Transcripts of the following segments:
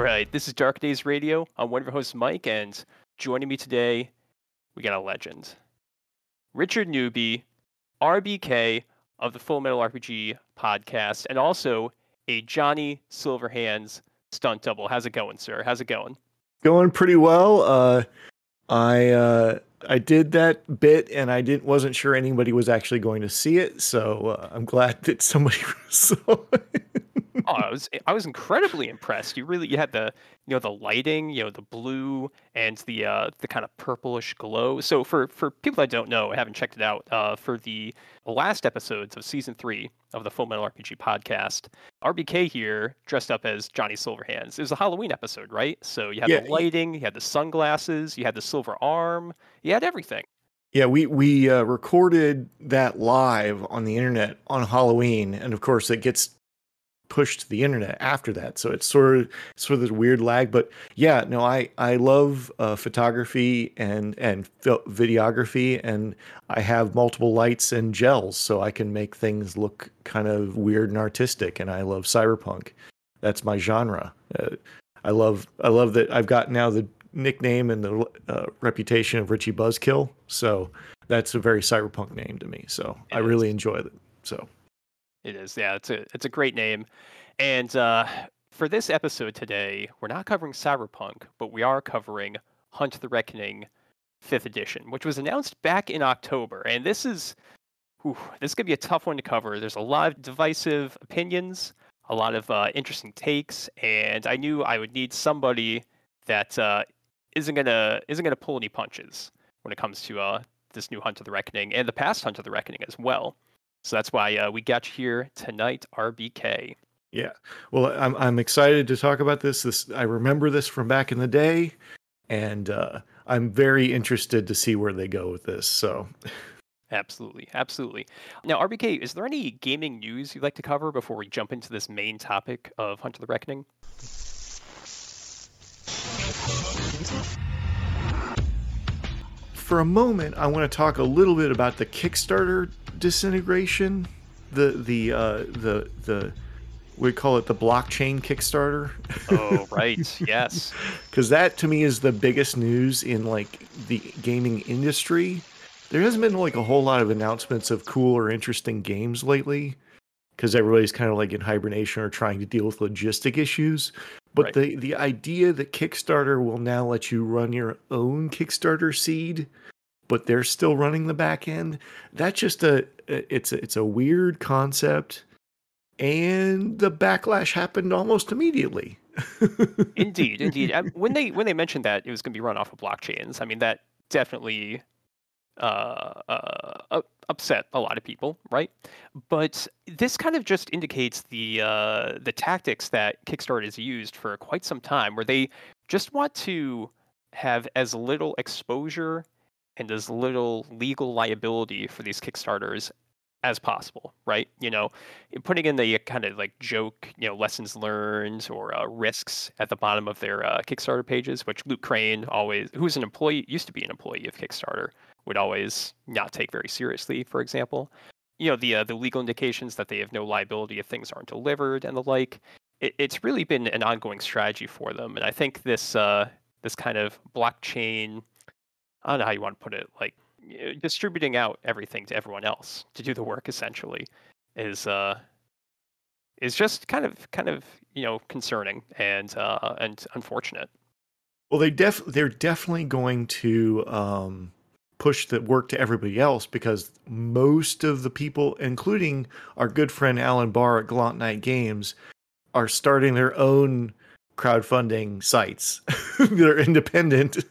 All right, this is Dark Days Radio. I'm one of your hosts, Mike, and joining me today, we got a legend. Richard Newby, RBK of the Full Metal RPG podcast, and also a Johnny Silverhands stunt double. How's it going, sir? How's it going? Going pretty well. Uh, I uh, I did that bit, and I didn't wasn't sure anybody was actually going to see it, so uh, I'm glad that somebody saw it. Oh, I was I was incredibly impressed. You really you had the you know the lighting, you know the blue and the uh, the kind of purplish glow. So for for people that don't know, haven't checked it out, uh, for the last episodes of season three of the Full Metal RPG podcast, RBK here dressed up as Johnny Silverhands. It was a Halloween episode, right? So you had Yeah. the lighting, you had the sunglasses, you had the silver arm, you had everything. Yeah, we we uh, recorded that live on the internet on Halloween, and of course it gets pushed to the internet after that. So it's sort of sort of this weird lag. But yeah, no, I I love uh, photography and and videography, and I have multiple lights and gels, so I can make things look kind of weird and artistic. And I love cyberpunk. That's my genre. Uh, I love I love that I've got now the nickname and the uh, reputation of Richie Buzzkill. So that's a very cyberpunk name to me. So It I is. really enjoy it. So It is, yeah. It's a it's a great name, and uh, for this episode today, we're not covering Cyberpunk, but we are covering Hunter the Reckoning, fifth edition, which was announced back in October. And this is, whew, this is gonna be a tough one to cover. There's a lot of divisive opinions, a lot of uh, interesting takes, and I knew I would need somebody that uh, isn't gonna isn't gonna pull any punches when it comes to uh, this new Hunter the Reckoning and the past Hunter the Reckoning as well. So that's why uh, we got you here tonight, RBK. yeah, well, I'm I'm excited to talk about this. This I remember this from back in the day, and uh, I'm very interested to see where they go with this. So Absolutely, absolutely. Now, RBK, is there any gaming news you'd like to cover before we jump into this main topic of Hunter the Reckoning? For a moment, I want to talk a little bit about the Kickstarter disintegration. The the uh, the the we call it the blockchain Kickstarter. Oh, right. yes. because that to me is the biggest news in like the gaming industry. There hasn't been like a whole lot of announcements of cool or interesting games lately because everybody's kind of like in hibernation or trying to deal with logistic issues. But Right. the the idea that Kickstarter will now let you run your own Kickstarter seed, but they're still running the back end, that's just a it's a, it's a weird concept. And the backlash happened almost immediately. Indeed, indeed. Um, When they when they mentioned that it was going to be run off of blockchains, I mean that definitely uh, uh, upset a lot of people, right? But this kind of just indicates the uh, the tactics that Kickstarter has used for quite some time, where they just want to have as little exposure and as little legal liability for these Kickstarters as possible, right? You know, putting in the kind of like joke, you know, lessons learned or uh, risks at the bottom of their uh, Kickstarter pages, which Luke Crane always, who's an employee, used to be an employee of Kickstarter, would always not take very seriously. For example, you know, the uh, the legal indications that they have no liability if things aren't delivered and the like. It, it's really been an ongoing strategy for them, and I think this uh, this kind of blockchain, I don't know how you want to put it, like distributing out everything to everyone else to do the work essentially is uh is just kind of kind of you know concerning and uh and unfortunate Well, they def they're definitely going to um, push the work to everybody else because most of the people, including our good friend Alan Bahr at Gallant Knight Games, are starting their own crowdfunding sites that are independent.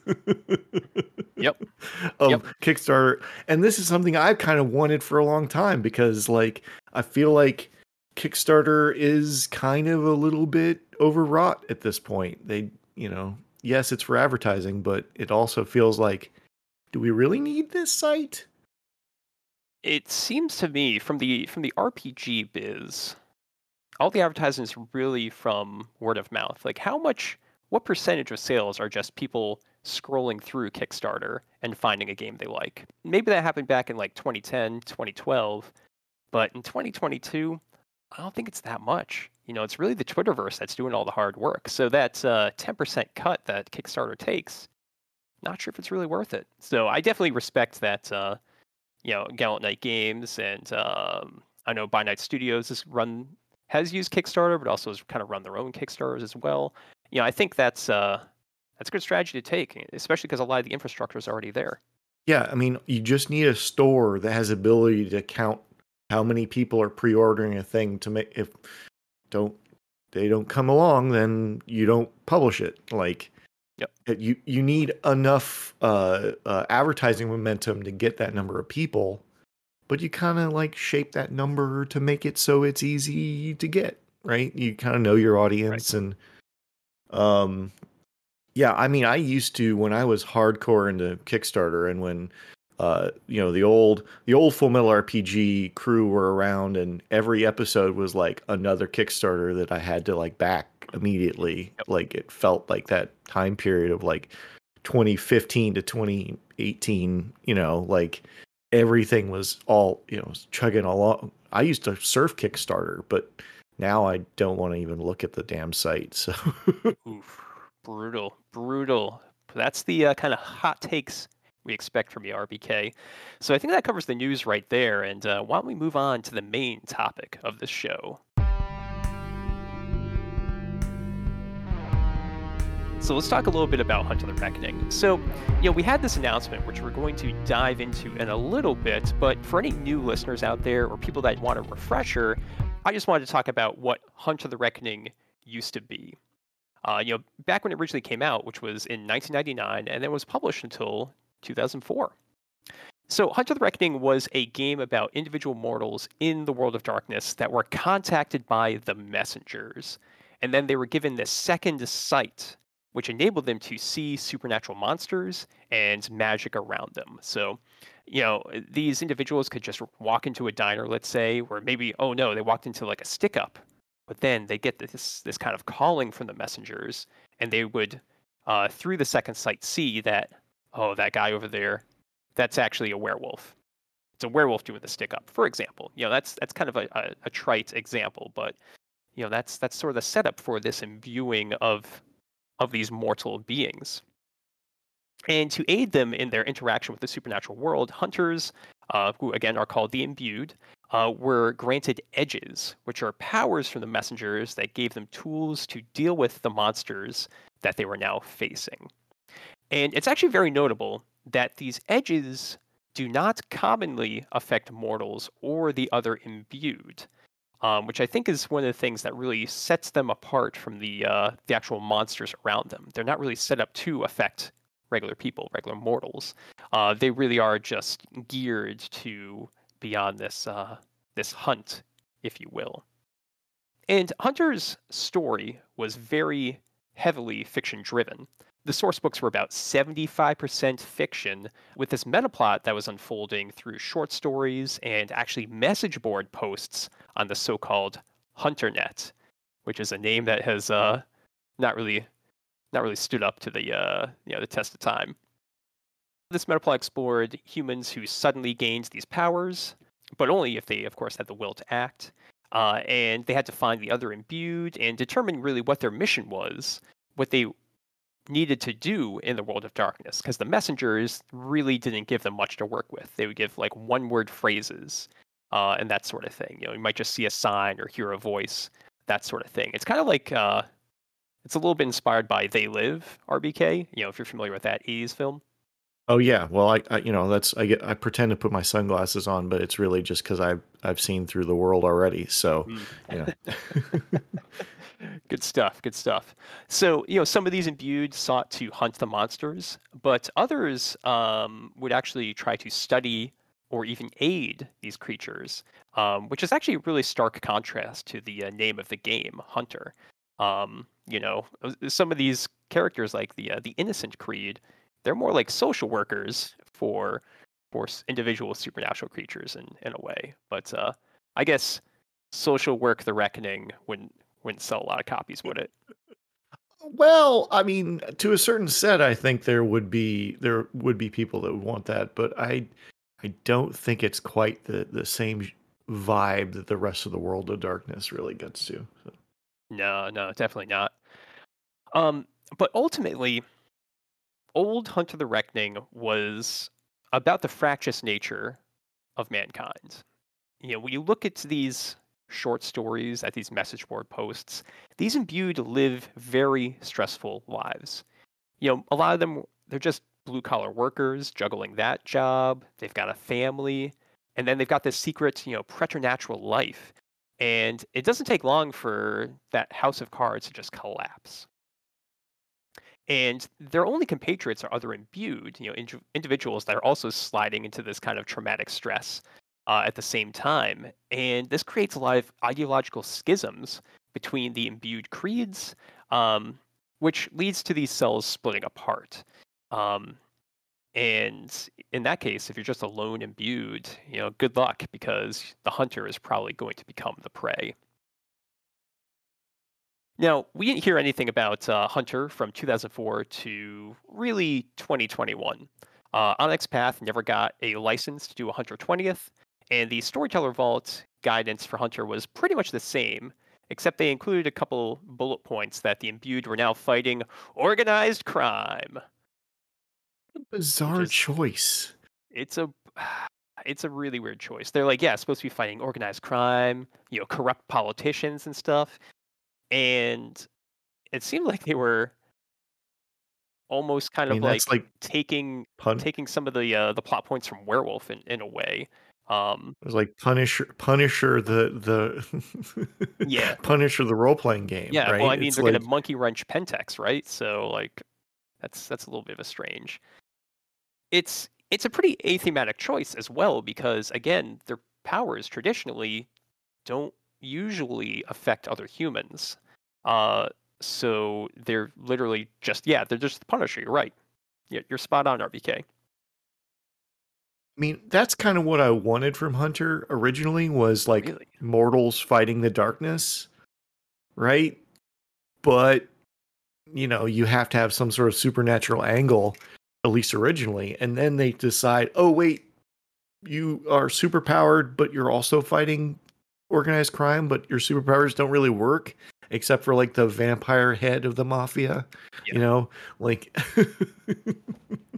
Yep. Of Yep. Kickstarter, and this is something I've kind of wanted for a long time because, like, I feel like Kickstarter is kind of a little bit overwrought at this point. They, you know, yes, it's for advertising, but it also feels like, do we really need this site? it seems to me from the from the rpg biz all the advertising is really from word of mouth like how much what percentage of sales are just people scrolling through kickstarter and finding a game they like maybe that happened back in like 2010 2012 but in 2022 I don't think it's that much. You know, it's really the Twitterverse that's doing all the hard work. So that uh, 10% cut that Kickstarter takes, not sure if it's really worth it. So I definitely respect that. Uh, you know, Gallant Knight Games and um, I know By Night Studios has run has used Kickstarter, but also has kind of run their own Kickstarters as well. You know, I think that's uh, that's a good strategy to take, especially because a lot of the infrastructure is already there. Yeah, I mean, you just need a store that has ability to count how many people are pre-ordering a thing to make if don't they don't come along, then you don't publish it. Like, yep. you you need enough uh, uh, advertising momentum to get that number of people, but you kind of like shape that number to make it so it's easy to get. Right? You kind of know your audience right. and um yeah, I mean, I used to when I was hardcore into Kickstarter, and when uh, you know the old the old Full Metal RPG crew were around, and every episode was like another Kickstarter that I had to like back immediately. Yep. Like it felt like that time period of like 2015 to 2018. You know, like everything was all you know chugging along. I used to surf Kickstarter, but now I don't want to even look at the damn site. So. Oof brutal, brutal. That's the uh, kind of hot takes we expect from you, RBK. So I think that covers the news right there. And uh, why don't we move on to the main topic of this show? So let's talk a little bit about Hunter the Reckoning. So, you know, we had this announcement which we're going to dive into in a little bit, but for any new listeners out there or people that want a refresher, I just wanted to talk about what Hunter the Reckoning used to be. Uh, you know, back when it originally came out, which was in 1999, and then was published until 2004. So, Hunter the Reckoning was a game about individual mortals in the world of darkness that were contacted by the messengers, and then they were given this second sight, which enabled them to see supernatural monsters and magic around them. So, you know, these individuals could just walk into a diner, let's say, or maybe, oh no, they walked into like a stick up but then they get this this kind of calling from the messengers, and they would, uh, through the second sight, see that oh, that guy over there, that's actually a werewolf. It's a werewolf doing the stick up, for example. You know, that's that's kind of a, a, a trite example, but you know, that's that's sort of the setup for this imbuing of of these mortal beings. And to aid them in their interaction with the supernatural world, hunters, uh, who again are called the imbued, uh, were granted edges, which are powers from the messengers that gave them tools to deal with the monsters that they were now facing. And it's actually very notable that these edges do not commonly affect mortals or the other imbued, um, which I think is one of the things that really sets them apart from the uh, the actual monsters around them. They're not really set up to affect regular people, regular mortals. Uh, they really are just geared to beyond this uh, this hunt, if you will. And Hunter's story was very heavily fiction driven. The source books were about 75% fiction, with this metaplot that was unfolding through short stories and actually message board posts on the so called HunterNet, which is a name that has uh, not really not really stood up to the uh, you know the test of time. This metaplot explored humans who suddenly gained these powers, but only if they, of course, had the will to act. Uh, and they had to find the other imbued and determine really what their mission was, what they needed to do in the world of darkness, because the messengers really didn't give them much to work with. They would give like one word phrases uh, and that sort of thing. You know, you might just see a sign or hear a voice, that sort of thing. It's kind of like uh, it's a little bit inspired by They Live, RBK. You know, if you're familiar with that 80s film. Oh yeah, well I, I, you know that's I get I pretend to put my sunglasses on, but it's really just because I've I've seen through the world already. So mm. yeah. good stuff. Good stuff. So you know some of these imbued sought to hunt the monsters, but others um, would actually try to study or even aid these creatures, um, which is actually a really stark contrast to the uh, name of the game, Hunter. Um, you know, uh, some of these characters like the uh, the Innocent Creed, they're more like social workers for for individual supernatural creatures in in a way. But uh, I guess social work the reckoning wouldn't wouldn't sell a lot of copies, would it? Well, I mean, to a certain set, I think there would be there would be people that would want that, but I I don't think it's quite the the same vibe that the rest of the world of darkness really gets to. So. No, no, definitely not. Um, but ultimately, old Hunter the Reckoning was about the fractious nature of mankind. You know, when you look at these short stories, at these message board posts, these imbued live very stressful lives. You know, a lot of them, they're just blue collar workers juggling that job. They've got a family, and then they've got this secret, you know, preternatural life. And it doesn't take long for that house of cards to just collapse. And their only compatriots are other imbued, you know, ind- individuals that are also sliding into this kind of traumatic stress uh, at the same time. And this creates a lot of ideological schisms between the imbued creeds, um, which leads to these cells splitting apart. Um, and in that case, if you're just a lone imbued, you know, good luck because the hunter is probably going to become the prey. Now, we didn't hear anything about uh, Hunter from 2004 to really 2021. Uh, Onyx Path never got a license to do a Hunter 20th, and the Storyteller Vault guidance for Hunter was pretty much the same, except they included a couple bullet points that the imbued were now fighting organized crime. Bizarre is, choice. It's a it's a really weird choice. They're like, yeah, supposed to be fighting organized crime, you know, corrupt politicians and stuff. And it seemed like they were almost kind I mean, of like, like taking pun- taking some of the uh, the plot points from Werewolf in, in a way. Um, it was like Punisher, Punisher, the the yeah, Punisher, the role playing game. Yeah, right? well, I mean, it's they're like... gonna monkey wrench Pentex, right? So like, that's that's a little bit of a strange. It's it's a pretty athematic choice as well because again, their powers traditionally don't usually affect other humans. Uh, so they're literally just yeah, they're just the Punisher. You're right. Yeah, you're spot on, RBK. I mean, that's kind of what I wanted from Hunter originally was like really? mortals fighting the darkness, right? But you know, you have to have some sort of supernatural angle, at least originally, and then they decide, oh wait, you are super powered, but you're also fighting organized crime, but your superpowers don't really work except for like the vampire head of the mafia. Yeah. You know, like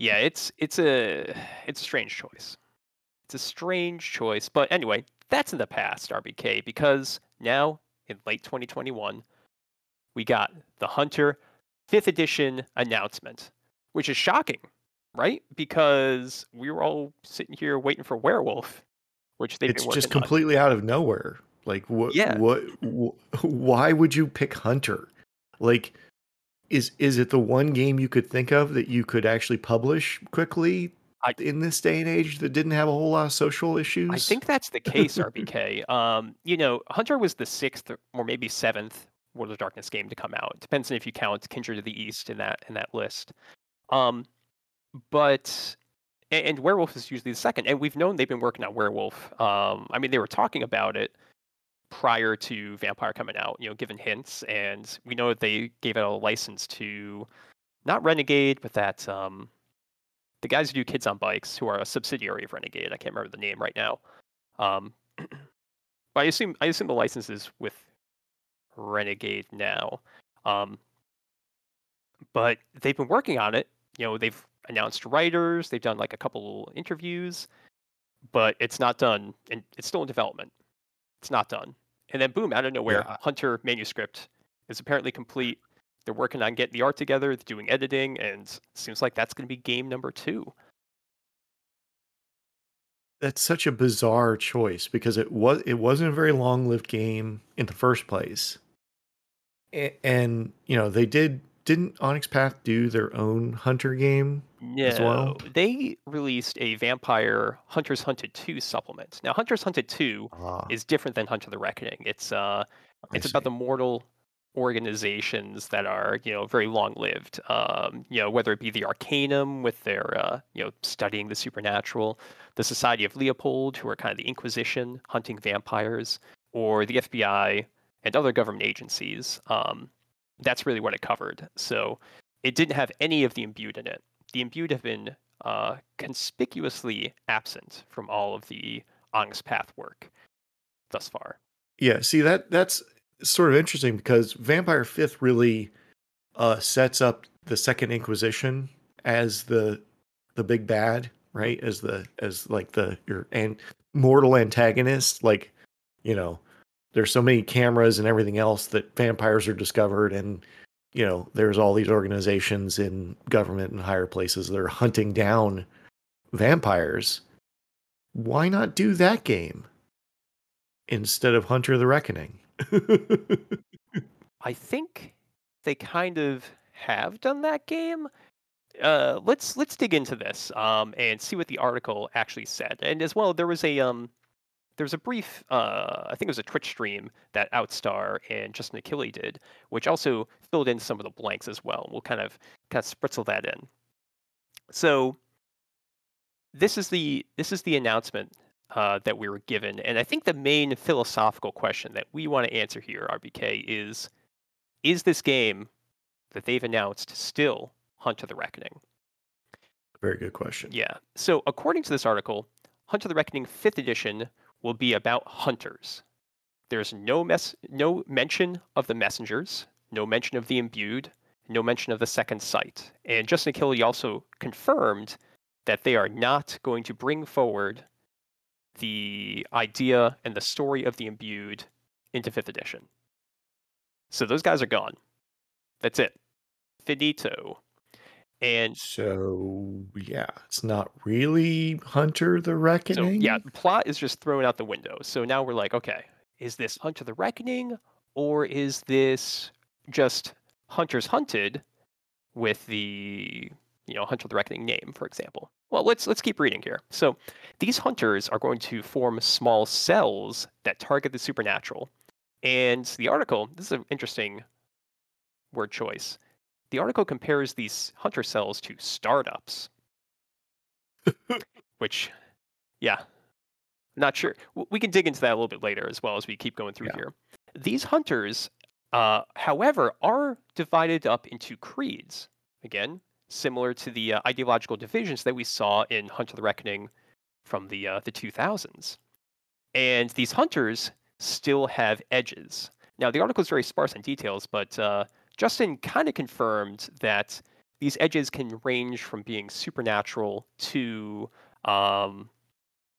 Yeah, it's it's a it's a strange choice. It's a strange choice, but anyway, that's in the past, RBK, because now in late 2021, we got the Hunter 5th edition announcement, which is shocking, right? Because we were all sitting here waiting for Werewolf which they it's just completely on. out of nowhere. Like what? Yeah. What? Wh- why would you pick Hunter? Like, is is it the one game you could think of that you could actually publish quickly I, in this day and age that didn't have a whole lot of social issues? I think that's the case, RBK. um, you know, Hunter was the sixth or maybe seventh World of Darkness game to come out. It depends on if you count Kindred of the East in that in that list. Um, but and, and, Werewolf is usually the second. And we've known they've been working on Werewolf. Um, I mean, they were talking about it prior to Vampire coming out, you know, given hints, and we know that they gave out a license to not Renegade, but that um, the guys who do Kids on Bikes, who are a subsidiary of Renegade. I can't remember the name right now. Um, but I assume I assume the license is with Renegade now. Um, but they've been working on it. You know, they've announced writers. They've done like a couple interviews, but it's not done, and it's still in development. It's not done. And then boom, out of nowhere, yeah. Hunter manuscript is apparently complete. They're working on getting the art together, they're doing editing, and seems like that's going to be game number two. That's such a bizarre choice because it was it wasn't a very long lived game in the first place, and, and you know they did didn't Onyx Path do their own hunter game no, as well? They released a Vampire Hunters Hunted 2 supplement. Now Hunters Hunted 2 ah. is different than Hunter the Reckoning. It's uh it's about the mortal organizations that are, you know, very long lived. Um, you know, whether it be the Arcanum with their uh, you know, studying the supernatural, the Society of Leopold, who are kind of the Inquisition hunting vampires, or the FBI and other government agencies. Um, that's really what it covered. So it didn't have any of the imbued in it. The imbued have been uh, conspicuously absent from all of the Onyx Path work thus far. Yeah, see that that's sort of interesting because Vampire Fifth really uh, sets up the Second Inquisition as the the big bad, right? As the as like the your and mortal antagonist. Like, you know, there's so many cameras and everything else that vampires are discovered, and you know, there's all these organizations in government and higher places that are hunting down vampires. Why not do that game instead of Hunter the Reckoning? I think they kind of have done that game. Uh, let's let's dig into this um, and see what the article actually said. And as well, there was a um, there was a brief, uh, I think it was a Twitch stream that Outstar and Justin Achilli did, which also filled in some of the blanks as well. We'll kind of kind of spritzel that in. So this is the this is the announcement uh, that we were given, and I think the main philosophical question that we want to answer here, RBK, is: Is this game that they've announced still Hunter the Reckoning? Very good question. Yeah. So according to this article, Hunter the Reckoning 5th edition will be about hunters. There's no no mention of the messengers, no mention of the imbued, no mention of the second sight. And Justin Achilli also confirmed that they are not going to bring forward the idea and the story of the imbued into fifth edition. So those guys are gone. That's it. Finito. And so yeah, it's not really Hunter the Reckoning. So yeah, the plot is just thrown out the window. So now we're like, okay, is this Hunter the Reckoning or is this just Hunters Hunted with the you know Hunter the Reckoning name, for example? Well, let's let's keep reading here. So these hunters are going to form small cells that target the supernatural. And the article, this is an interesting word choice. The article compares these hunter cells to startups, which, yeah, not sure. We can dig into that a little bit later as well as we keep going through yeah. here. These hunters, uh, however, are divided up into creeds. Again, similar to the uh, ideological divisions that we saw in Hunter the Reckoning from the uh, the 2000s. And these hunters still have edges. Now, the article is very sparse on details, but uh, Justin kind of confirmed that these edges can range from being supernatural to um,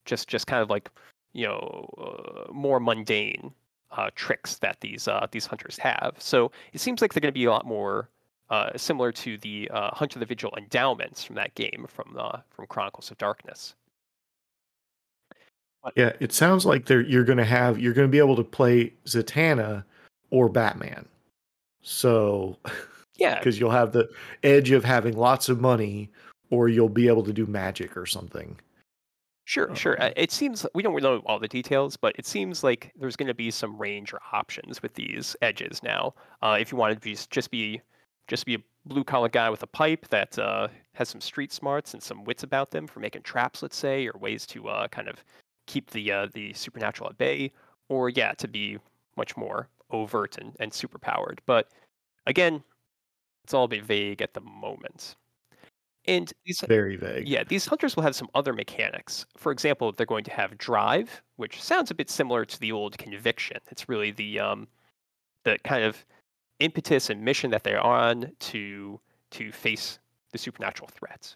just just kind of like you know uh, more mundane uh, tricks that these uh, these hunters have. So it seems like they're going to be a lot more uh, similar to the uh, Hunter the Vigil endowments from that game from uh, from Chronicles of Darkness. Yeah, it sounds like you're going to have you're going to be able to play Zatanna or Batman. So, yeah, because you'll have the edge of having lots of money, or you'll be able to do magic or something. Sure, sure. Uh, it seems we don't know all the details, but it seems like there's going to be some range or options with these edges now. Uh, if you want to be, just be just be a blue collar guy with a pipe that uh, has some street smarts and some wits about them for making traps, let's say, or ways to uh, kind of keep the uh, the supernatural at bay, or yeah, to be much more overt and, and super powered. But again, it's all a bit vague at the moment. And these very vague. Yeah, these hunters will have some other mechanics. For example, they're going to have drive, which sounds a bit similar to the old conviction. It's really the um, the kind of impetus and mission that they're on to to face the supernatural threats.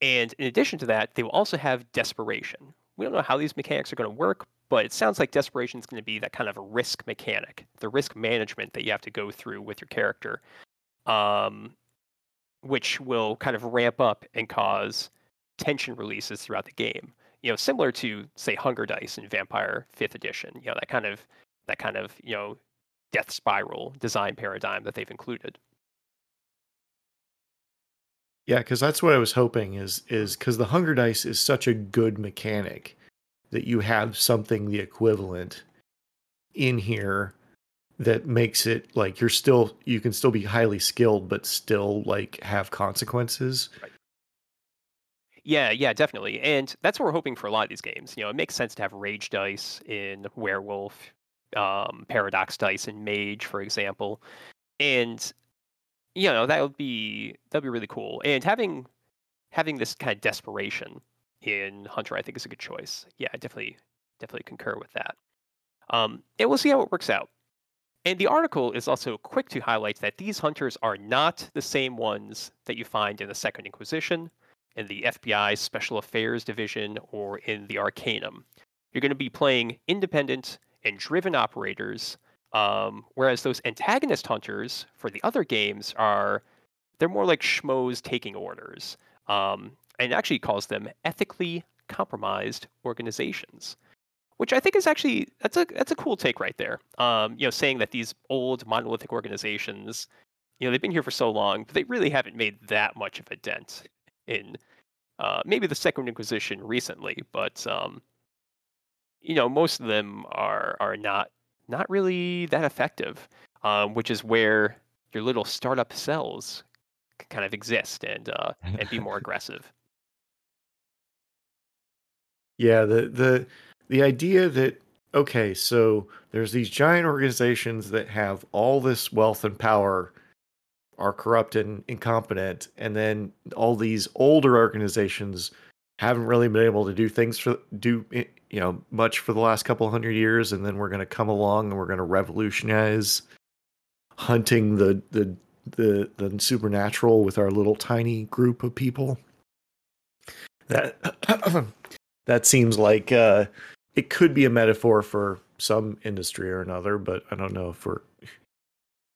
And in addition to that, they will also have desperation. We don't know how these mechanics are going to work, but it sounds like desperation is going to be that kind of a risk mechanic, the risk management that you have to go through with your character, um, which will kind of ramp up and cause tension releases throughout the game. You know, similar to say Hunger Dice in Vampire Fifth Edition. You know, that kind of that kind of you know death spiral design paradigm that they've included. Yeah, because that's what I was hoping is is because the hunger dice is such a good mechanic that you have something the equivalent in here that makes it like you're still you can still be highly skilled but still like have consequences. Right. Yeah, yeah, definitely. And that's what we're hoping for a lot of these games. You know, it makes sense to have rage dice in werewolf, um, paradox dice in mage, for example. And you know that would be that'd be really cool. And having having this kind of desperation in Hunter, I think, is a good choice. Yeah, I definitely definitely concur with that. Um, and we'll see how it works out. And the article is also quick to highlight that these hunters are not the same ones that you find in the Second Inquisition, in the FBI Special Affairs Division, or in the Arcanum. You're going to be playing independent and driven operators, um, whereas those antagonist hunters for the other games are they're more like schmoes taking orders, um, and actually calls them ethically compromised organizations which I think is actually that's a that's a cool take right there. Um, you know, saying that these old monolithic organizations, you know, they've been here for so long, but they really haven't made that much of a dent in uh, maybe the Second Inquisition recently, but um, you know, most of them are are not not really that effective, um, which is where your little startup cells kind of exist and uh, and be more aggressive. Yeah, the the the idea that okay, so there's these giant organizations that have all this wealth and power are corrupt and incompetent and then all these older organizations haven't really been able to do things for do eh, you know much for the last couple hundred years and then we're going to come along and we're going to revolutionize hunting the the the the supernatural with our little tiny group of people. That that seems like uh it could be a metaphor for some industry or another, but I don't know if for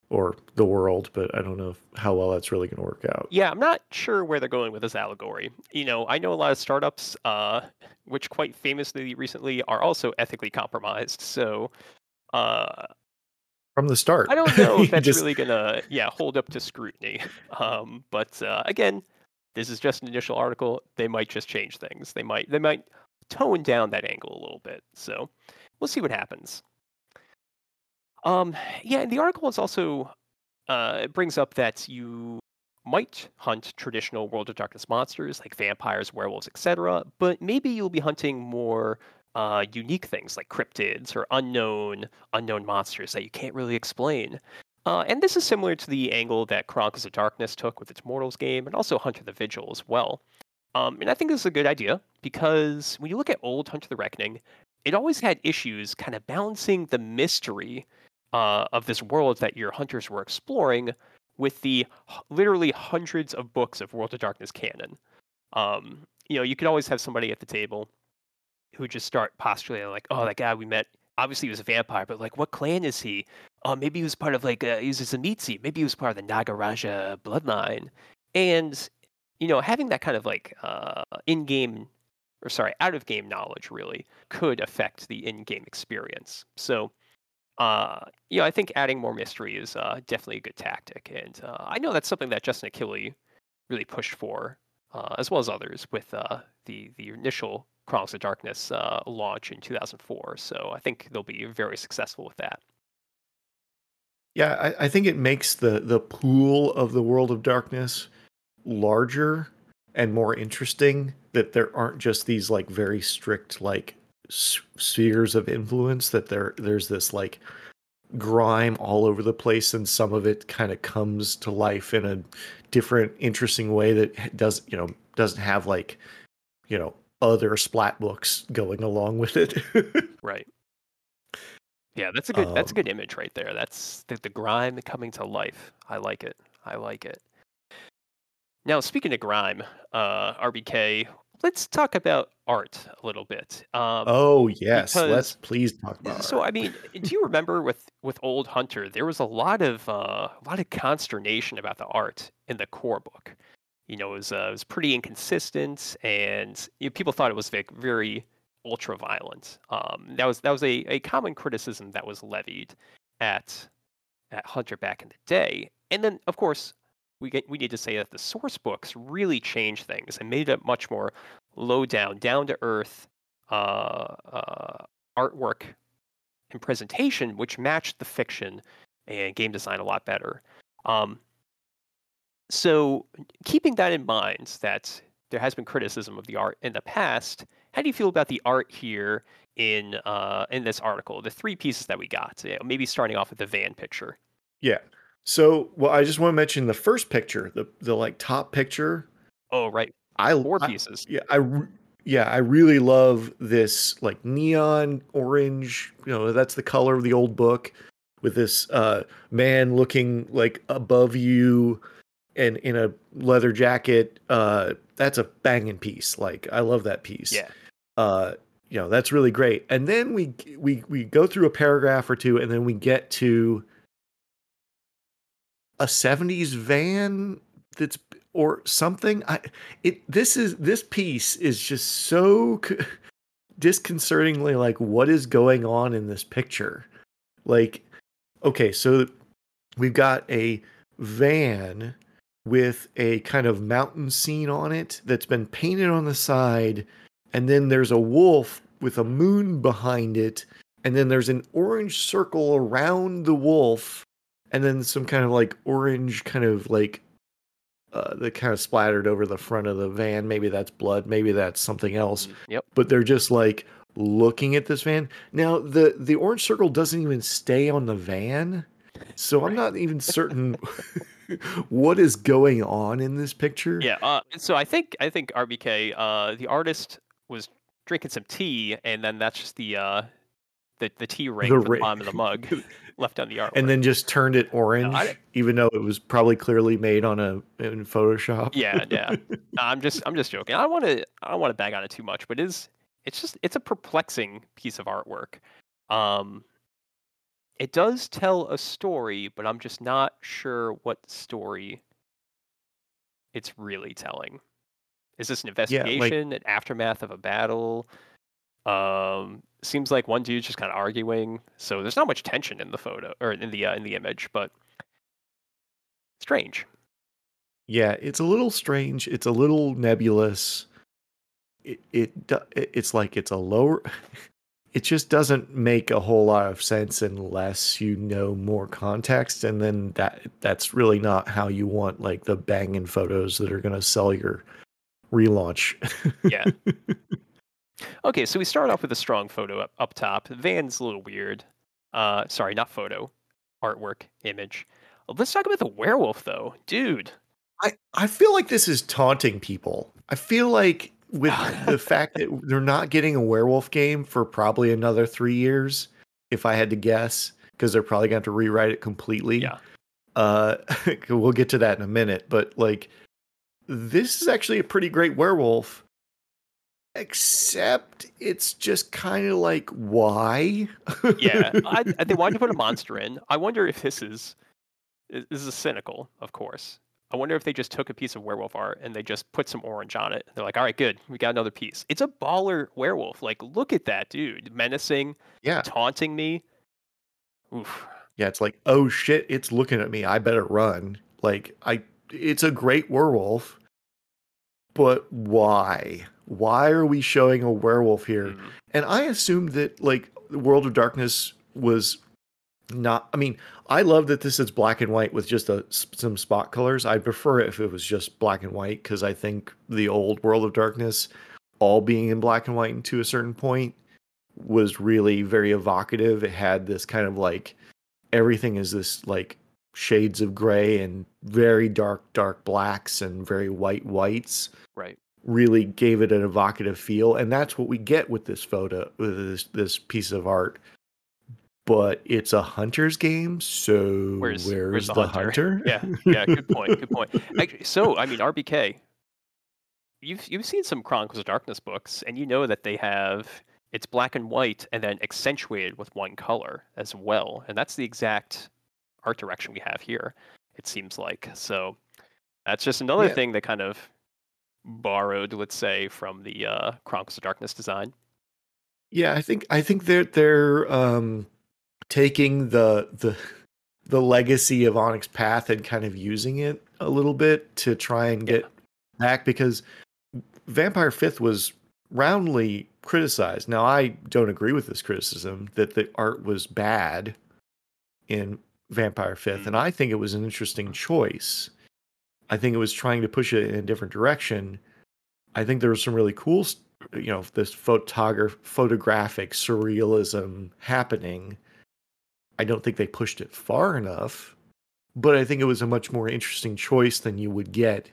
or the world, but I don't know how well that's really going to work out. Yeah, I'm not sure where they're going with this allegory. You know, I know a lot of startups, uh, which quite famously recently are also ethically compromised. So, uh, from the start, I don't know if that's just... really going to, yeah, hold up to scrutiny. Um, but uh, again, this is just an initial article. They might just change things. They might, they might tone down that angle a little bit. So we'll see what happens. Um, yeah, and the article is also uh, it brings up that you might hunt traditional World of Darkness monsters like vampires, werewolves, etc., but maybe you'll be hunting more uh, unique things like cryptids or unknown unknown monsters that you can't really explain. Uh, and this is similar to the angle that Chronicles of Darkness took with its Mortals game, and also Hunter the Vigil as well. Um, and I think this is a good idea because when you look at old Hunter the Reckoning, it always had issues kind of balancing the mystery uh, of this world that your hunters were exploring with the literally hundreds of books of World of Darkness canon. Um, you know, you could always have somebody at the table who would just start postulating like, "Oh, that guy we met, obviously he was a vampire, but like, what clan is he? Oh, maybe he was part of like, uh, he was a Tzimisce. Maybe he was part of the Nagaraja bloodline." And you know, having that kind of like uh, in-game or sorry, out-of-game knowledge really could affect the in-game experience. So, uh, you know, I think adding more mystery is uh, definitely a good tactic, and uh, I know that's something that Justin Achilli really pushed for, uh, as well as others, with uh, the the initial Chronicles of Darkness uh, launch in 2004. So I think they'll be very successful with that. Yeah, I, I think it makes the the pool of the World of Darkness larger and more interesting that there aren't just these like very strict like spheres of influence that there there's this like grime all over the place and some of it kind of comes to life in a different interesting way that does you know doesn't have like you know other splat books going along with it right yeah that's a good um, that's a um, good image right there that's the, the grime coming to life i like it i like it now, speaking of grime, uh, RBK, let's talk about art a little bit. Um, oh yes, because, let's please talk about. It. So, art. I mean, do you remember with with Old Hunter, there was a lot of uh, a lot of consternation about the art in the core book. You know, it was uh, it was pretty inconsistent, and you know, people thought it was very ultra violent. Um, that was that was a, a common criticism that was levied at at Hunter back in the day. And then, of course, we get, we need to say that the source books really changed things and made it much more low down, down to earth uh, uh, artwork and presentation, which matched the fiction and game design a lot better. Um, so, keeping that in mind, that there has been criticism of the art in the past, how do you feel about the art here in uh, in this article? The three pieces that we got, you know, maybe starting off with the van picture. Yeah. So, well, I just want to mention the first picture, the the like top picture. Oh, right. I four I, pieces. Yeah, I yeah, I really love this like neon orange. You know, that's the color of the old book with this uh, man looking like above you and in a leather jacket. Uh, that's a banging piece. Like I love that piece. Yeah. Uh, you know, that's really great. And then we we we go through a paragraph or two, and then we get to a 70s van that's or something i it this is this piece is just so disconcertingly like what is going on in this picture like okay so we've got a van with a kind of mountain scene on it that's been painted on the side and then there's a wolf with a moon behind it and then there's an orange circle around the wolf and then some kind of like orange kind of like uh, that kind of splattered over the front of the van. Maybe that's blood. Maybe that's something else. Mm, Yep. But they're just like looking at this van. Now the the orange circle doesn't even stay on the van, so I'm not even certain what is going on in this picture. Yeah. Uh, so I think I think RBK, uh, the artist was drinking some tea, and then that's just the uh, the the tea ring The from the bottom of the mug left on the artwork. And then just turned it orange, I- even though it was probably clearly made on a in Photoshop. yeah, yeah. I'm just I'm just joking. I want to I don't want to bag on it too much, but it is it's just it's a perplexing piece of artwork. Um, it does tell a story, but I'm just not sure what story it's really telling. Is this an Yeah, like- investigation, an aftermath of a battle? Um, seems like one dude's just kind of arguing. So there's not much tension in the photo or in the uh, in the image, but strange. Yeah, it's a little strange. It's a little nebulous. It it- it's like it's a lower. It just doesn't make a whole lot of sense unless you know more context, and then that that's really not how you want like the banging photos that are going to sell your relaunch. Yeah. Okay, so we start off with a strong photo up, up top. Van's a little weird. Uh, sorry, not photo, artwork, image. Let's talk about the werewolf, though, dude. I I feel like this is taunting people. I feel like with the fact that they're not getting a werewolf game for probably another three years, if I had to guess, because they're probably going to have to rewrite it completely. Yeah. Uh, we'll get to that in a minute, but like, this is actually a pretty great werewolf. Except it's just kind of like why? Yeah, I, I, they wanted to put a monster in. I wonder if this is this is cynical, of course. I wonder if they just took a piece of werewolf art and they just put some orange on it. They're like, all right, good, we got another piece. It's a baller werewolf. Like, look at that dude, menacing, yeah, taunting me. Oof. yeah. It's like oh shit, it's looking at me. I better run. Like I, it's a great werewolf, but why? Why are we showing a werewolf here? Mm. And I assumed that like the World of Darkness was not. I mean, I love that this is black and white with just a, some spot colors. I'd prefer it if it was just black and white because I think the old World of Darkness, all being in black and white to a certain point, was really very evocative. It had this kind of like everything is this like shades of gray and very dark dark blacks and very white whites Right. really gave it an evocative feel and that's what we get with this photo with this this piece of art but it's a hunter's game so Where's- where's, where's the the, hunter? hunter, Yeah, yeah, good point. Good point. Actually, so I mean, RBK, you've you've seen some Chronicles of Darkness books, and you know that they have it's black and white and then accentuated with one color as well, and that's the exact art direction we have here. It seems like so. That's just another Yeah. thing that kind of borrowed, let's say, from the uh, Chronicles of Darkness design. yeah i think i think they're they're um taking the the the legacy of onyx path and kind of using it a little bit to try and Yeah. get back because vampire fifth was roundly criticized now i don't agree with this criticism that the art was bad in vampire 5th Mm. and i think it was an interesting choice i think it was trying to push it in a different direction i think there was some really cool you know this photograph photographic surrealism happening i don't think they pushed it far enough but i think it was a much more interesting choice than you would get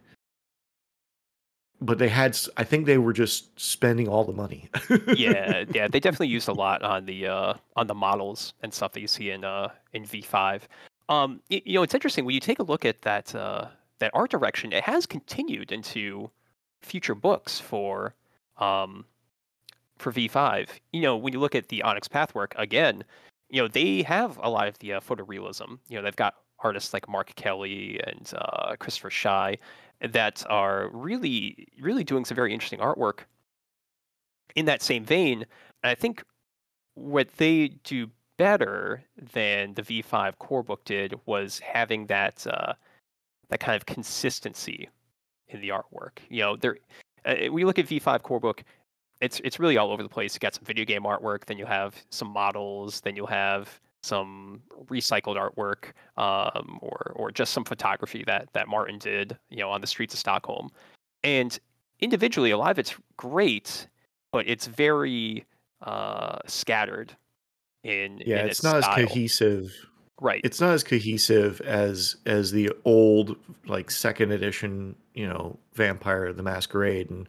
but they had I think they were just spending all the money. yeah, yeah, they definitely used a lot on the uh, on the models and stuff that you see in uh, in V5. Um, y- you know, it's interesting when you take a look at that uh, that art direction. It has continued into future books for um, for V5. You know, when you look at the Onyx Pathwork again, you know they have a lot of the uh, photorealism. You know, they've got artists like Mark Kelly and uh, Christopher Shy that are really really doing some very interesting artwork in that same vein, I think what they do better than the V5 core book did was having that uh, that kind of consistency in the artwork. You know, there uh, we look at V5 core book, it's it's really all over the place. You got some video game artwork, then you'll have some models, then you'll have some recycled artwork, um, or or just some photography that that Martin did, you know, on the streets of Stockholm. And individually, a lot of it's great, but it's very uh, scattered in yeah, in it's its not as cohesive. Right. It's not as cohesive as as the old like second edition, you know, Vampire the Masquerade and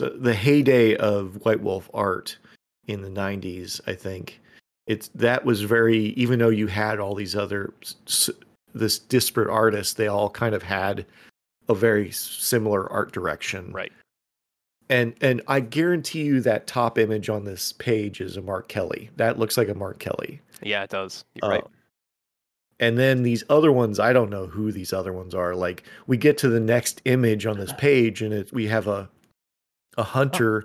so the heyday of White Wolf art in the 90s, I think. It's that was very even though you had all these other this disparate artists, they all kind of had a very similar art direction. right. And and I guarantee you that top image on this page is a Mark Kelly. That looks like a Mark Kelly. Yeah, it does. You're right. Um, and then these other ones, I don't know who these other ones are. Like we get to the next image on this page, and it, we have a a hunter.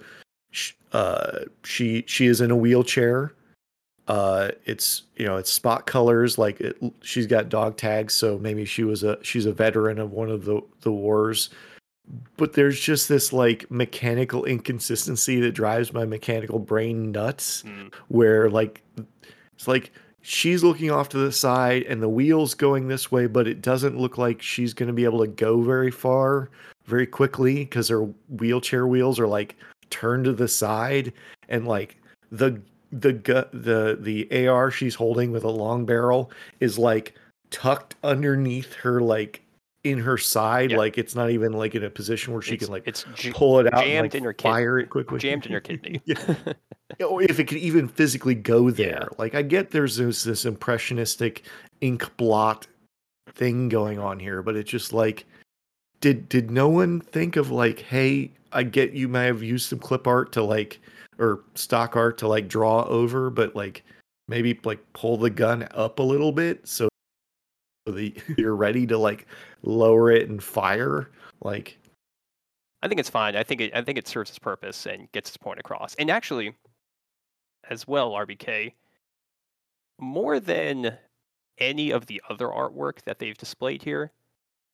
sh Uh, she she is in a wheelchair. Uh, it's you know it's spot colors. Like it, she's got dog tags, so maybe she was a she's a veteran of one of the the wars. But there's just this like mechanical inconsistency that drives my mechanical brain nuts Mm, where like it's like she's looking off to the side and the wheels going this way but it doesn't look like she's going to be able to go very far very quickly because her wheelchair wheels are like turned to the side. And like the the the the AR she's holding with a long barrel is like tucked underneath her like in her side Yeah. like it's not even like in a position where she it's, can like it's j- pull it out and, jammed like, in your kid- fire it quickly jammed in her kidney. Yeah. or oh, if it could even physically go there. Yeah. Like I get there's this, this impressionistic ink blot thing going on here, but it's just like did did no one think of like, hey, I get you may have used some clip art to like or stock art to like draw over, but like maybe like pull the gun up a little bit so the you're ready to like lower it and fire. Like I think it's fine. I think it I think it serves its purpose and gets its point across. And actually, as well, RBK, more than any of the other artwork that they've displayed here,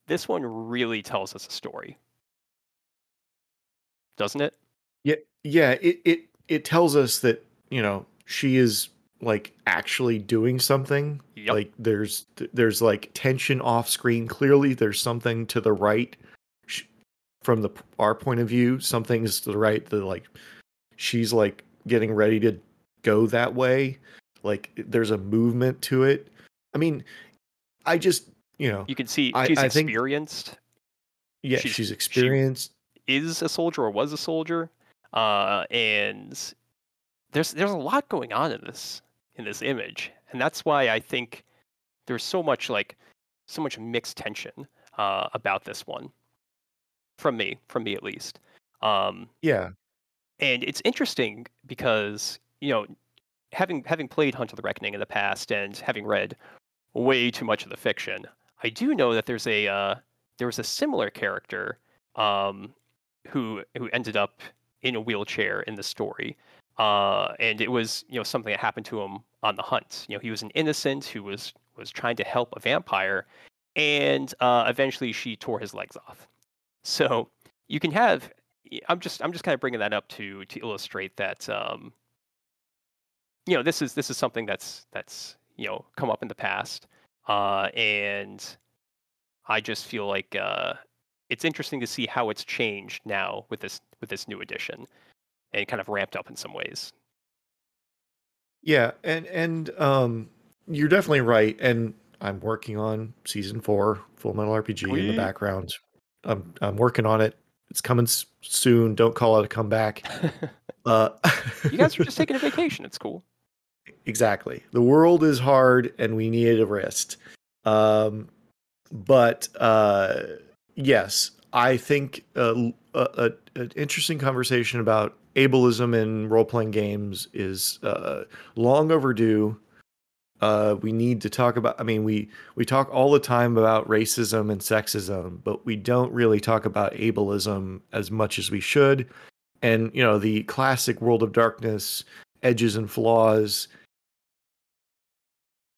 this one really tells us a story. Doesn't it? Yeah, yeah. It it it tells us that you know she is like actually doing something. Yep. Like there's there's like tension off screen. Clearly, there's something to the right from the our point of view. Something's to the right. The like she's like getting ready to go that way. Like there's a movement to it. I mean, I just you know You can see she's I think- experienced, yeah she's- she's she- experienced. is a soldier or was a soldier, uh, and there's there's a lot going on in this in this image, and that's why I think there's so much like so much mixed tension uh, about this one from me, from me at least. Um, yeah. and it's interesting because you know having having played Hunter the Reckoning in the past and having read way too much of the fiction, I do know that there's a uh, there was a similar character um, who who ended up in a wheelchair in the story, uh, and it was you know something that happened to him on the hunt. You know, he was an innocent who was was trying to help a vampire, and uh, eventually she tore his legs off. So you can have. I'm just I'm just kind of bringing that up to to illustrate that um, you know this is this is something that's that's you know come up in the past, uh, and I just feel like uh, it's interesting to see how it's changed now with this with this new edition, and kind of ramped up in some ways. Yeah, and and um, you're definitely right. And I'm working on season four, Full Metal RPG in the background. I'm I'm working on it. It's coming soon. Don't call it a comeback. uh, you guys are just taking a vacation. It's cool. Exactly. The world is hard, and we needed a rest. Um, but uh, yes, I think uh, a, a, an interesting conversation about ableism in role playing games is uh, long overdue. Uh, we need to talk about. I mean, we we talk all the time about racism and sexism, but we don't really talk about ableism as much as we should. And you know, the classic World of Darkness edges and flaws.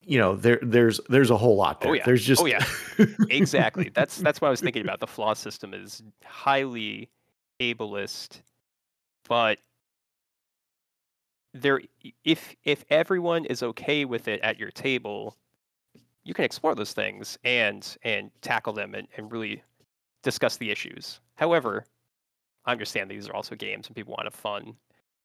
You know, there there's there's a whole lot there. Oh yeah. There's just oh yeah. exactly. That's that's what I was thinking about. The flaw system is highly ableist, but there if if everyone is okay with it at your table you can explore those things and and tackle them and, and really discuss the issues. However i understand these are also games and people want to have fun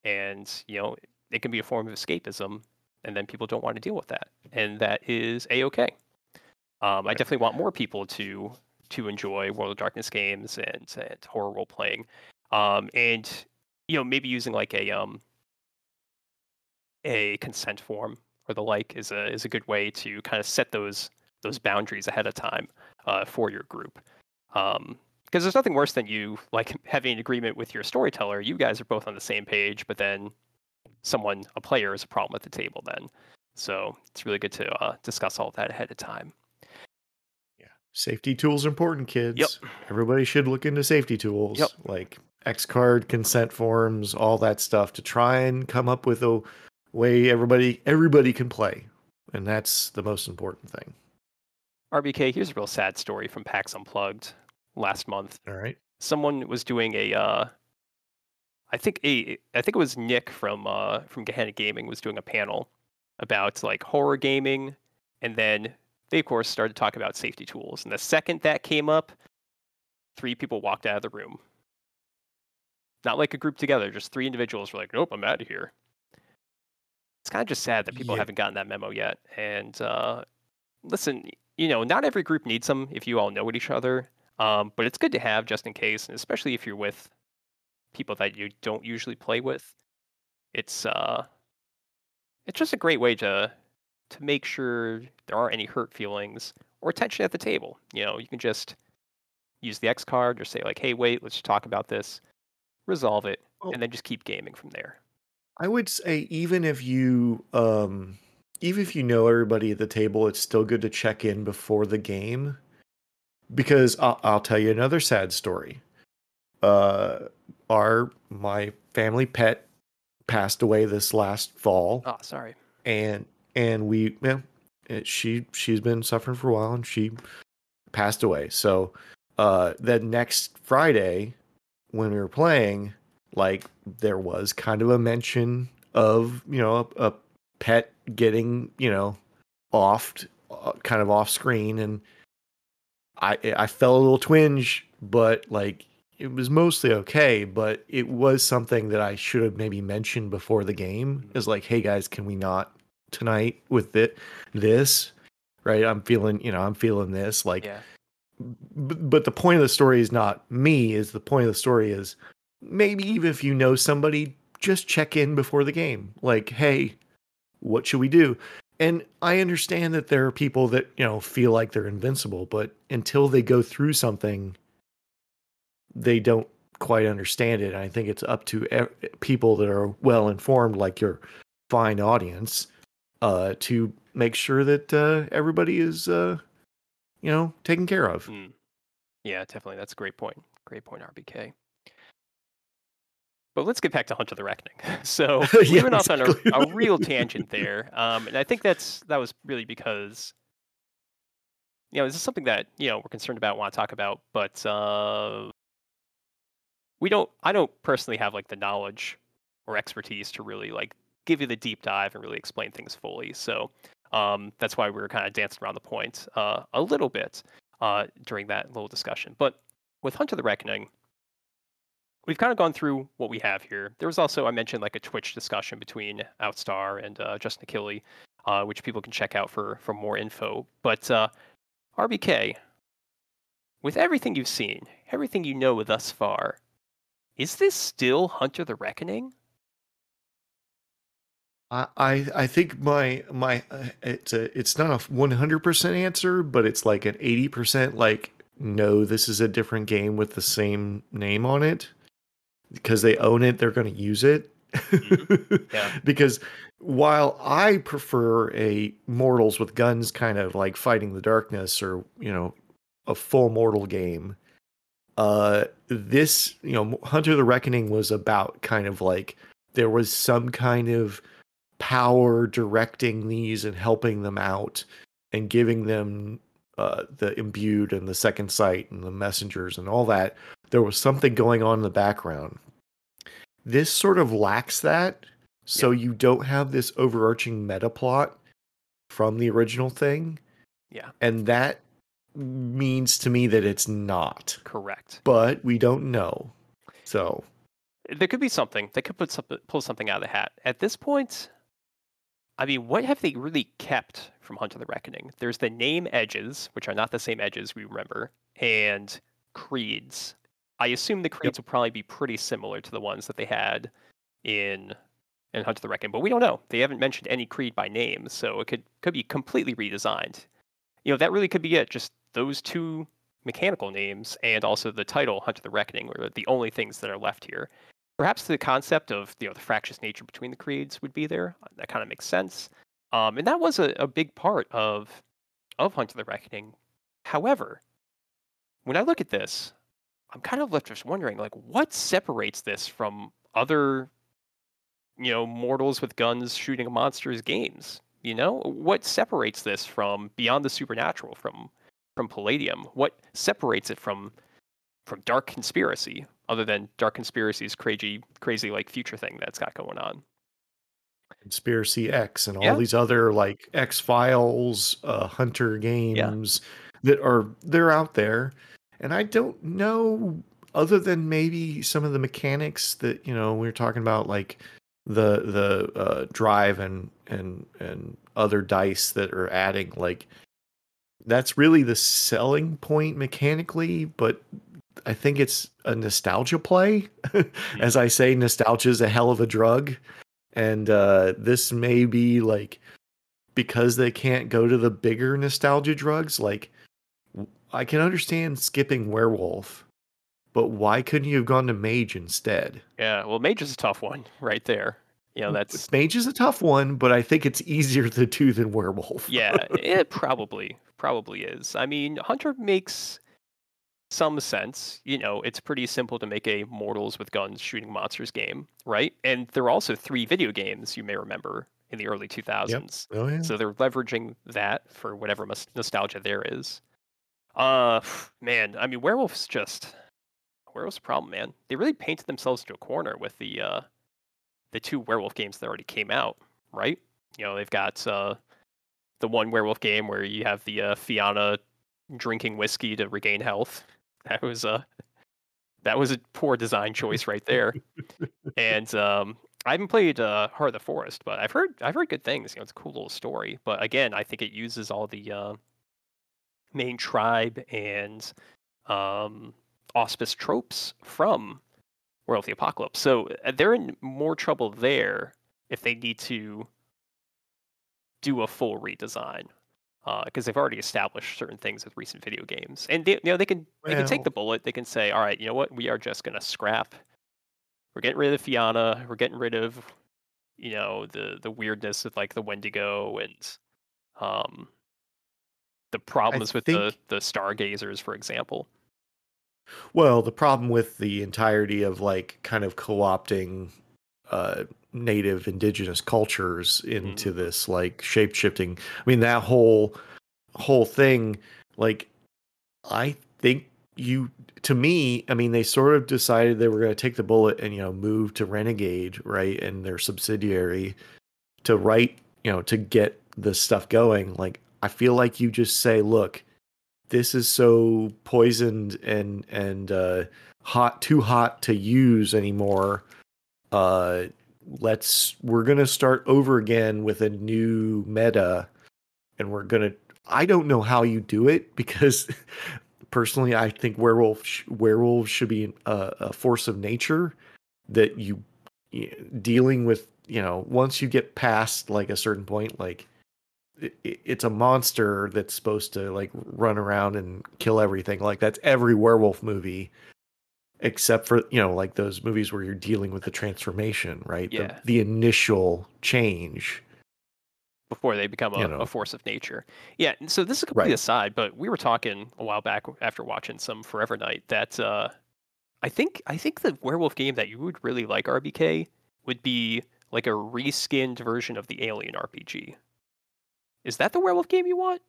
and you know it can be a form of escapism and then people don't want to deal with that and that is a-okay. Um, i definitely want more people to to enjoy world of darkness games and, and horror role playing um, and you know maybe using like a um a consent form or the like is a is a good way to kind of set those those boundaries ahead of time uh, for your group. Um, because there's nothing worse than you like having an agreement with your storyteller. You guys are both on the same page, but then someone, a player, is a problem at the table. Then, so it's really good to uh, discuss all of that ahead of time. Yeah, safety tools are important, kids. Yep. Everybody should look into safety tools, Yep. like X card, consent forms, all that stuff, to try and come up with a way everybody everybody can play, and that's the most important thing. RBK, here's a real sad story from PAX Unplugged last month. All right. someone was doing a uh I think a I think it was Nick from uh from Gehenna Gaming was doing a panel about like horror gaming and then they of course started to talk about safety tools and the second that came up three people walked out of the room not like a group together just three individuals were like nope I'm out of here it's kind of just sad that people Yeah. haven't gotten that memo yet and uh listen you know not every group needs them if you all know each other um, but it's good to have just in case, and especially if you're with people that you don't usually play with. It's uh, it's just a great way to to make sure there aren't any hurt feelings or tension at the table. You know, you can just use the X card or say like, "Hey, wait, let's talk about this," resolve it, Well- and then just keep gaming from there. I would say even if you um even if you know everybody at the table, it's still good to check in before the game because I'll, I'll tell you another sad story. Uh, our my family pet passed away this last fall, Oh, sorry. and and we yeah, it, she she's been suffering for a while, and she passed away. So uh, the next Friday when we were playing, like there was kind of a mention of you know a, a pet getting you know off uh, kind of off screen. And i i felt a little twinge but like it was mostly okay. But it was something that i should have maybe mentioned before the game. Is like hey guys can we not tonight with it this? Right? I'm feeling you know i'm feeling this. Like Yeah. B- but the point of the story is not me is the point of the story is maybe even if you know somebody just check in before the game. Like hey what should we do? And i understand that there are people that you know feel like they're invincible but until they go through something they don't quite understand it. And i think it's up to people that are well informed like your fine audience uh to make sure that uh everybody is uh you know taken care of Mm. Yeah, definitely. That's a great point. Great point, RBK. But let's get back to Hunter the Reckoning. So we Yeah, went off on a, a real tangent there, um, and I think that's that was really because you know this is something that you know we're concerned about, want to talk about, but uh, we don't. I don't personally have like the knowledge or expertise to really like give you the deep dive and really explain things fully. So um, that's why we were kind of dancing around the point uh, a little bit uh, during that little discussion. But with Hunter the Reckoning, we've kind of gone through what we have here. There was also, I mentioned, like a Twitch discussion between Outstar and uh, Justin Achilli, uh, which people can check out for for more info. But uh, RBK, with everything you've seen, everything you know thus far, is this still Hunter the Reckoning? I I I think my my uh, it's a it's not a one hundred percent answer, but it's like an eighty percent. Like, no, this is a different game with the same name on it because they own it. They're going to use it. Mm-hmm. Yeah. because while I prefer a Mortals with guns kind of like fighting the darkness or you know a full Mortal game, uh, this you know Hunter the Reckoning was about kind of like there was some kind of power directing these and helping them out and giving them uh, the imbued and the second sight and the messengers and all that. There was something going on in the background. This sort of lacks that, so you don't have this overarching meta plot from the original thing. Yeah. And that means to me that it's not, Correct. but we don't know. So, There could be something. They could put something, pull something out of the hat. At this point, I mean, what have they really kept from Hunter the Reckoning? There's the name edges, which are not the same edges we remember, and creeds. I assume the creeds will probably be pretty similar to the ones that they had in in of the Reckoning, but we don't know. They haven't mentioned any creed by name, so it could could be completely redesigned. You know, that really could be it. Just those two mechanical names and also the title Hunter the Reckoning are the only things that are left here. Perhaps the concept of you know the fractious nature between the creeds would be there. That kind of makes sense. Um, and that was a, a big part of of Hunter the Reckoning. However, when I look at this, I'm kind of left just wondering, like, what separates this from other, you know, mortals with guns shooting monsters games? You know, what separates this from Beyond the Supernatural, from from Palladium? What separates it from from Dark Conspiracy, other than Dark Conspiracy's crazy, crazy like future thing that's got going on? Conspiracy X and all Yeah. these other like X Files, uh, Hunter games that are they're out there, and I don't know other than maybe some of the mechanics that you know we were talking about like the the uh, drive and and and other dice that are adding like that's really the selling point mechanically, but I think it's a nostalgia play. As I say, nostalgia is a hell of a drug. And uh, this may be like because they can't go to the bigger nostalgia drugs. Like, I can understand skipping werewolf, but why couldn't you have gone to mage instead? Yeah, well, Mage is a tough one right there. You know, that's Mage is a tough one, but I think it's easier to do than werewolf. yeah, it probably probably is. I mean, Hunter makes some sense. You know, it's pretty simple to make a mortals with guns shooting monsters game, right? And there are also three video games you may remember in the early 2000s. Oh yeah. So they're leveraging that for whatever nostalgia there is. Uh, man, I mean, werewolves just werewolves a problem, man. They really painted themselves into a corner with the uh, the two werewolf games that already came out, right? You know, they've got uh, the one werewolf game where you have the uh, Fianna drinking whiskey to regain health. That was a that was a poor design choice right there. and um, I haven't played uh, Heart of the Forest, but I've heard I've heard good things. You know, it's a cool little story. But again, I think it uses all the uh, main tribe and um, auspice tropes from Werewolf the Apocalypse. So uh, they're in more trouble there if they need to do a full redesign because they've already established certain things with recent video games, and they, you know they can they can take the bullet. They can say, all right, you know what, we are just going to scrap. We're getting rid of Fianna. We're getting rid of you know the the weirdness of like the Wendigo and um the problems with the the stargazers, for example. Well, the problem with the entirety of like kind of co-opting uh native indigenous cultures into this like shape-shifting. I mean that whole whole thing like I think you to me, I mean they sort of decided they were going to take the bullet and you know move to Renegade, right? And their subsidiary to write, you know, to get the stuff going. Like I feel like you just say, look, this is so poisoned and and uh hot too hot to use anymore uh let's we're gonna start over again with a new meta and we're gonna i don't know how you do it because personally, I think werewolf sh- werewolves should be a, a force of nature that you dealing with. You know, once you get past like a certain point, like it, it's a monster that's supposed to like run around and kill everything. Like that's every werewolf movie except for you know like those movies where you're dealing with the transformation right yeah. the, the initial change before they become a, you know. a, force of nature yeah so this is completely right. aside but we were talking a while back after watching some Forever Knight that uh i think i think the werewolf game that you would really like rbk would be like a reskinned version of the alien rpg is that the werewolf game you want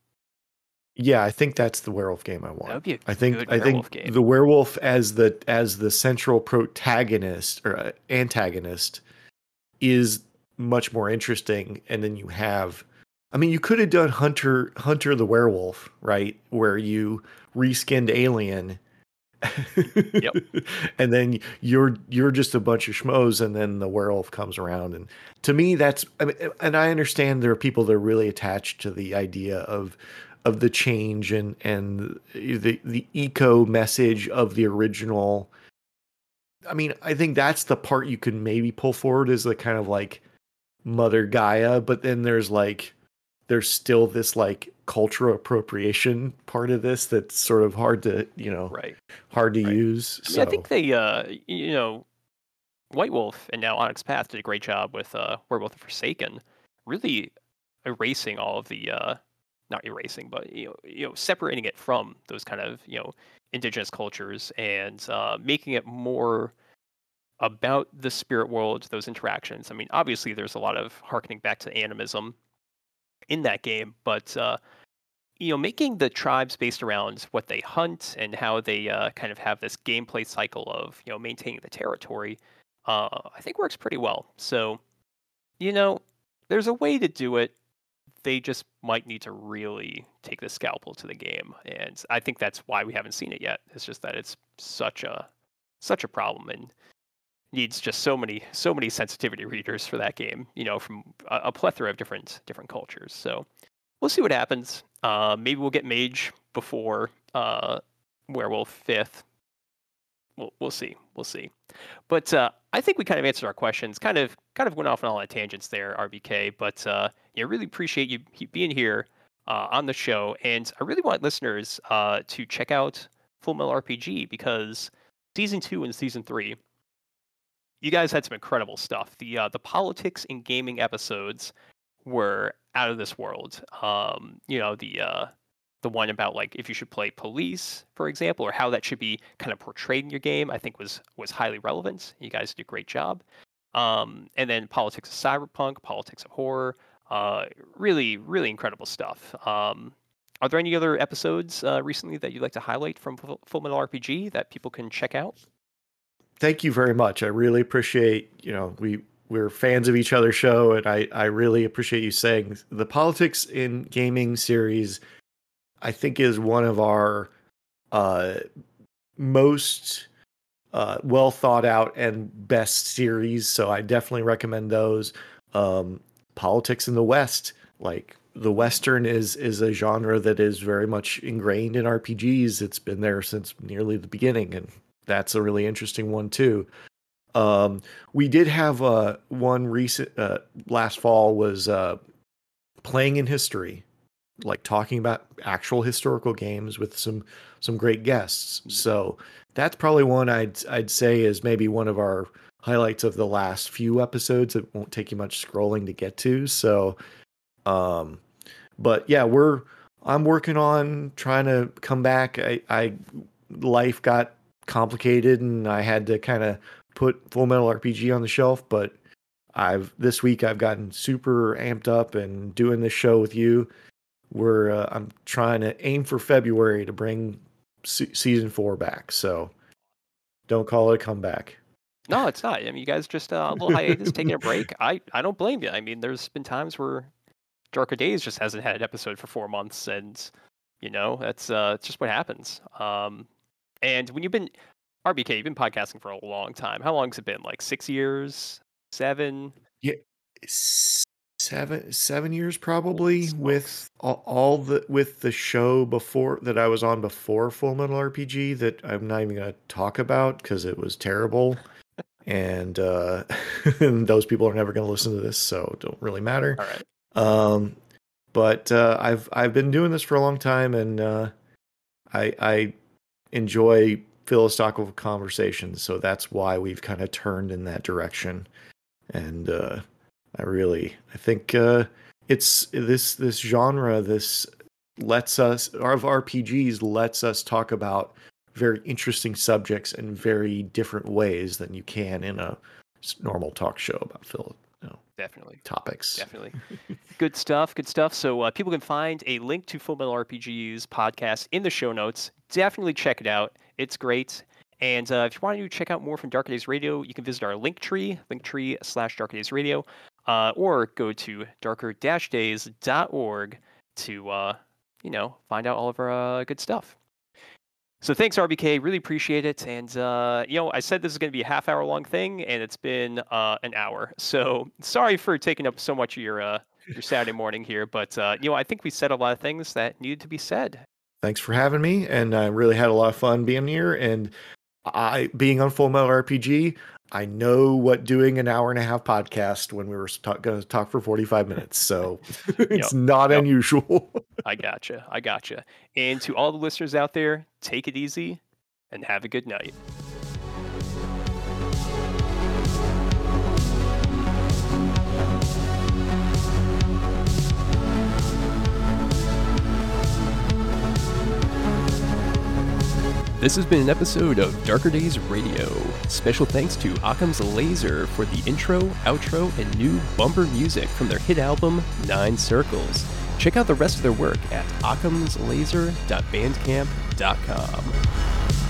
yeah, I think that's the werewolf game I want. I think I think game. the werewolf as the as the central protagonist or uh, antagonist is much more interesting and then you have I mean you could have done Hunter Hunter the werewolf, right? Where you reskinned alien yep. and then you're you're just a bunch of schmoes and then the werewolf comes around and to me that's I mean, and I understand there are people that are really attached to the idea of of the change and and the the eco message of the original i mean i think that's the part you can maybe pull forward as the kind of like mother gaia but then there's like there's still this like cultural appropriation part of this that's sort of hard to you know right hard to right. use I, mean, so. I think they uh you know white wolf and now onyx path did a great job with uh werewolf the forsaken really erasing all of the uh not erasing, but you know, you know, separating it from those kind of you know indigenous cultures and uh, making it more about the spirit world, those interactions. I mean, obviously, there's a lot of harkening back to animism in that game, but uh, you know, making the tribes based around what they hunt and how they uh, kind of have this gameplay cycle of you know maintaining the territory, uh, I think works pretty well. So, you know, there's a way to do it they just might need to really take the scalpel to the game, and I think that's why we haven't seen it yet. It's just that it's such a such a problem and needs just so many so many sensitivity readers for that game. You know, from a, a plethora of different different cultures. So we'll see what happens. Uh, maybe we'll get Mage before uh, Werewolf Fifth. We'll we'll see. We'll see. But uh, I think we kind of answered our questions. Kind of kind of went off on all the tangents there, RBK. But uh, yeah, really appreciate you being here uh, on the show, and I really want listeners uh, to check out Full Metal RPG because season two and season three, you guys had some incredible stuff. The uh, the politics and gaming episodes were out of this world. Um, you know the uh, the one about like if you should play police, for example, or how that should be kind of portrayed in your game, I think was was highly relevant. You guys did a great job. Um, and then politics of cyberpunk, politics of horror, uh, really, really incredible stuff. Um, are there any other episodes uh, recently that you'd like to highlight from Full Metal RPG that people can check out? Thank you very much. I really appreciate you know we we're fans of each other's show, and I I really appreciate you saying the politics in gaming series I think is one of our uh, most uh, well thought out and best series. So I definitely recommend those. Um, politics in the West, like the Western, is is a genre that is very much ingrained in RPGs. It's been there since nearly the beginning, and that's a really interesting one too. Um, we did have uh, one recent uh, last fall was uh, playing in history like talking about actual historical games with some some great guests. Mm-hmm. So that's probably one I'd I'd say is maybe one of our highlights of the last few episodes. It won't take you much scrolling to get to. So um but yeah, we're I'm working on trying to come back. I, I life got complicated and I had to kind of put Full Metal RPG on the shelf, but I've this week I've gotten super amped up and doing this show with you we're uh, I'm trying to aim for February to bring se- season four back. So don't call it a comeback. No, it's not. I mean, you guys just uh, a little hiatus, taking a break. I I don't blame you. I mean, there's been times where Darker Days just hasn't had an episode for four months, and you know that's uh, it's just what happens. Um, and when you've been RBK, you've been podcasting for a long time. How long has it been? Like six years, seven? Yeah, seven seven years probably with all, all the with the show before that I was on before Full Metal RPG that I'm not even gonna talk about because it was terrible. and uh and those people are never gonna listen to this, so don't really matter. All right. Um but uh I've I've been doing this for a long time and uh I I enjoy philosophical conversations, so that's why we've kind of turned in that direction. And uh I really, I think uh, it's this this genre. This lets us of RPGs lets us talk about very interesting subjects in very different ways than you can in a normal talk show about. You know, Definitely. topics. Definitely. good stuff. Good stuff. So uh, people can find a link to Full Metal RPG's podcast in the show notes. Definitely check it out. It's great. And uh, if you want to check out more from Dark Days Radio, you can visit our link tree, linktree slash Dark Days Radio, uh, or go to darker-days.org to, uh, you know, find out all of our uh, good stuff. So thanks, RBK. Really appreciate it. And, uh, you know, I said this is going to be a half hour long thing, and it's been uh, an hour. So sorry for taking up so much of your, your Saturday morning here. But, you know, I think we said a lot of things that needed to be said. Thanks for having me. And I really had a lot of fun being here. And I, being on Full Metal RPG, I know what doing an hour and a half podcast when we were talk, going to talk for 45 minutes. So it's yep. not yep. unusual. I gotcha. I gotcha. And to all the listeners out there, take it easy and have a good night. This has been an episode of Darker Days Radio. Special thanks to Occam's Laser for the intro, outro, and new bumper music from their hit album, Nine Circles. Check out the rest of their work at occamslaser.bandcamp.com.